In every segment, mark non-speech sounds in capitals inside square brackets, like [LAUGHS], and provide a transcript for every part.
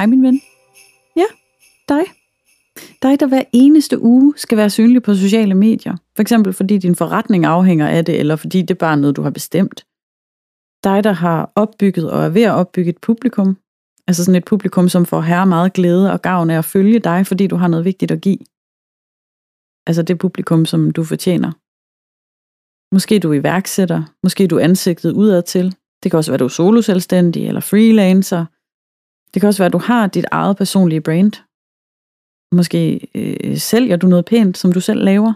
Hej min ven. Ja, dig. Dig, der hver eneste uge skal være synlig på sociale medier. For eksempel fordi din forretning afhænger af det, eller fordi det bare er noget, du har bestemt. Dig, der har opbygget og er ved at opbygge et publikum. Altså sådan et publikum, som får herre meget glæde og gavn af at følge dig, fordi du har noget vigtigt at give. Altså det publikum, som du fortjener. Måske du er iværksætter, måske du er ansigtet udad til. Det kan også være, du er soloselvstændig eller freelancer. Det kan også være, at du har dit eget personlige brand. Måske øh, sælger du noget pænt, som du selv laver.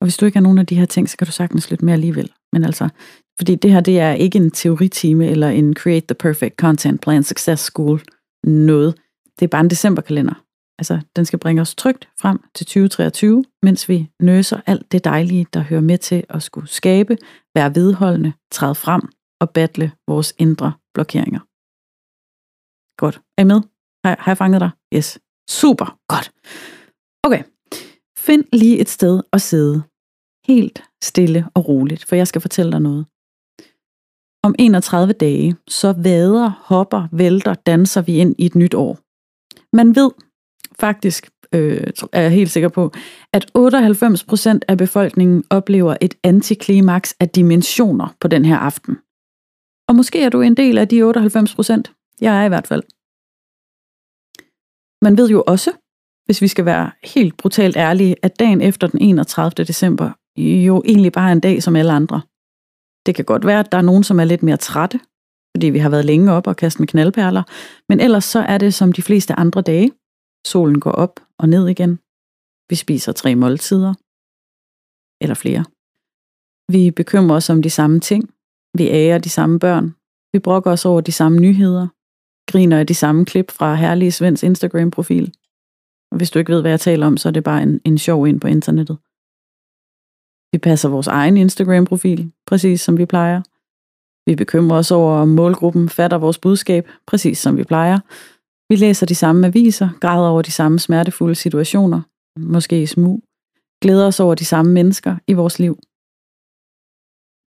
Og hvis du ikke har nogen af de her ting, så kan du sagtens lidt mere alligevel. Men altså, fordi det her, det er ikke en teoritime eller en Create the Perfect Content Plan Success School noget. Det er bare en decemberkalender. Altså, den skal bringe os trygt frem til 2023, mens vi nøser alt det dejlige, der hører med til at skulle skabe, være vedholdende, træde frem og battle vores indre blokeringer. Godt. Er I med? Har, har jeg fanget dig? Yes. Super. Godt. Okay. Find lige et sted at sidde. Helt stille og roligt, for jeg skal fortælle dig noget. Om 31 dage, så vader, hopper, vælter, danser vi ind i et nyt år. Man ved faktisk, øh, er jeg helt sikker på, at 98% af befolkningen oplever et antiklimaks af dimensioner på den her aften. Og måske er du en del af de 98%. Jeg er i hvert fald. Man ved jo også, hvis vi skal være helt brutalt ærlige, at dagen efter den 31. december jo egentlig bare er en dag som alle andre. Det kan godt være, at der er nogen, som er lidt mere trætte, fordi vi har været længe op og kastet med knaldperler, men ellers så er det som de fleste andre dage. Solen går op og ned igen. Vi spiser tre måltider. Eller flere. Vi bekymrer os om de samme ting. Vi ærer de samme børn. Vi brokker os over de samme nyheder. Griner af de samme klip fra Herlige Svends Instagram-profil. Og hvis du ikke ved, hvad jeg taler om, så er det bare en, en sjov ind på internettet. Vi passer vores egen Instagram-profil, præcis som vi plejer. Vi bekymrer os over, om målgruppen fatter vores budskab, præcis som vi plejer. Vi læser de samme aviser, græder over de samme smertefulde situationer, måske i smug, glæder os over de samme mennesker i vores liv.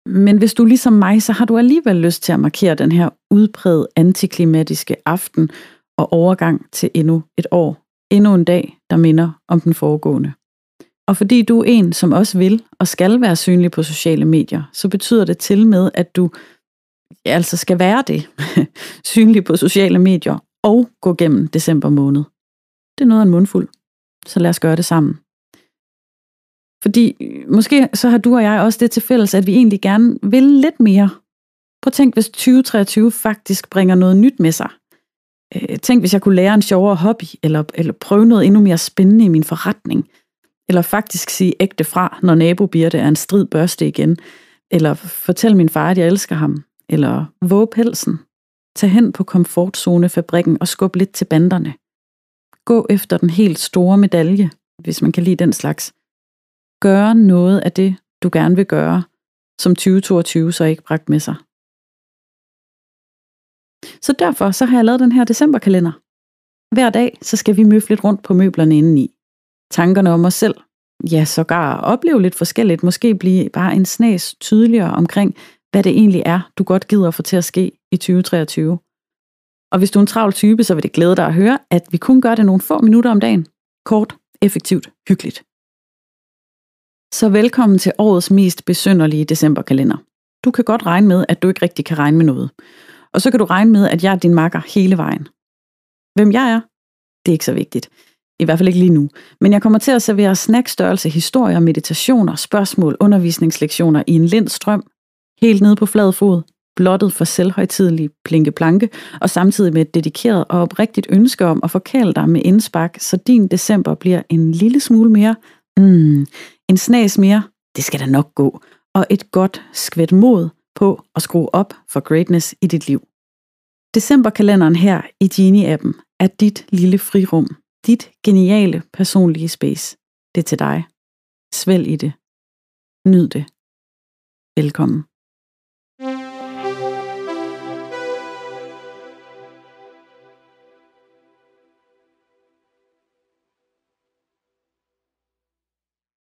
Men hvis du ligesom mig, så har du alligevel lyst til at markere den her udbredt antiklimatiske aften og overgang til endnu et år. Endnu en dag, der minder om den foregående. Og fordi du er en, som også vil og skal være synlig på sociale medier, så betyder det til med, at du altså skal være det, [LAUGHS] synlig på sociale medier og gå gennem december måned. Det er noget af en mundfuld, så lad os gøre det sammen. Fordi øh, måske så har du og jeg også det til fælles, at vi egentlig gerne vil lidt mere. Prøv at tænk, hvis 2023 faktisk bringer noget nyt med sig. Øh, tænk, hvis jeg kunne lære en sjovere hobby, eller, eller prøve noget endnu mere spændende i min forretning. Eller faktisk sige ægte fra, når nabobirte er en strid børste igen. Eller fortælle min far, at jeg elsker ham. Eller våge pelsen. Tag hen på komfortzonefabrikken og skub lidt til banderne. Gå efter den helt store medalje, hvis man kan lide den slags gøre noget af det, du gerne vil gøre, som 2022 så ikke bragt med sig. Så derfor så har jeg lavet den her decemberkalender. Hver dag så skal vi møfle lidt rundt på møblerne indeni. Tankerne om os selv, ja sågar opleve lidt forskelligt, måske blive bare en snas tydeligere omkring, hvad det egentlig er, du godt gider at få til at ske i 2023. Og hvis du er en travl type, så vil det glæde dig at høre, at vi kun gør det nogle få minutter om dagen. Kort, effektivt, hyggeligt. Så velkommen til årets mest besynderlige decemberkalender. Du kan godt regne med, at du ikke rigtig kan regne med noget. Og så kan du regne med, at jeg er din makker hele vejen. Hvem jeg er, det er ikke så vigtigt. I hvert fald ikke lige nu. Men jeg kommer til at servere snackstørrelse, historier, meditationer, spørgsmål, undervisningslektioner i en lind strøm, helt nede på flad fod, blottet for selvhøjtidelig plinke-planke, og samtidig med et dedikeret og oprigtigt ønske om at forkæle dig med indspark, så din december bliver en lille smule mere, mm, en snas mere, det skal da nok gå, og et godt skvæt mod på at skrue op for greatness i dit liv. Decemberkalenderen her i Genie-appen er dit lille frirum, dit geniale personlige space. Det er til dig. Svælg i det. Nyd det. Velkommen.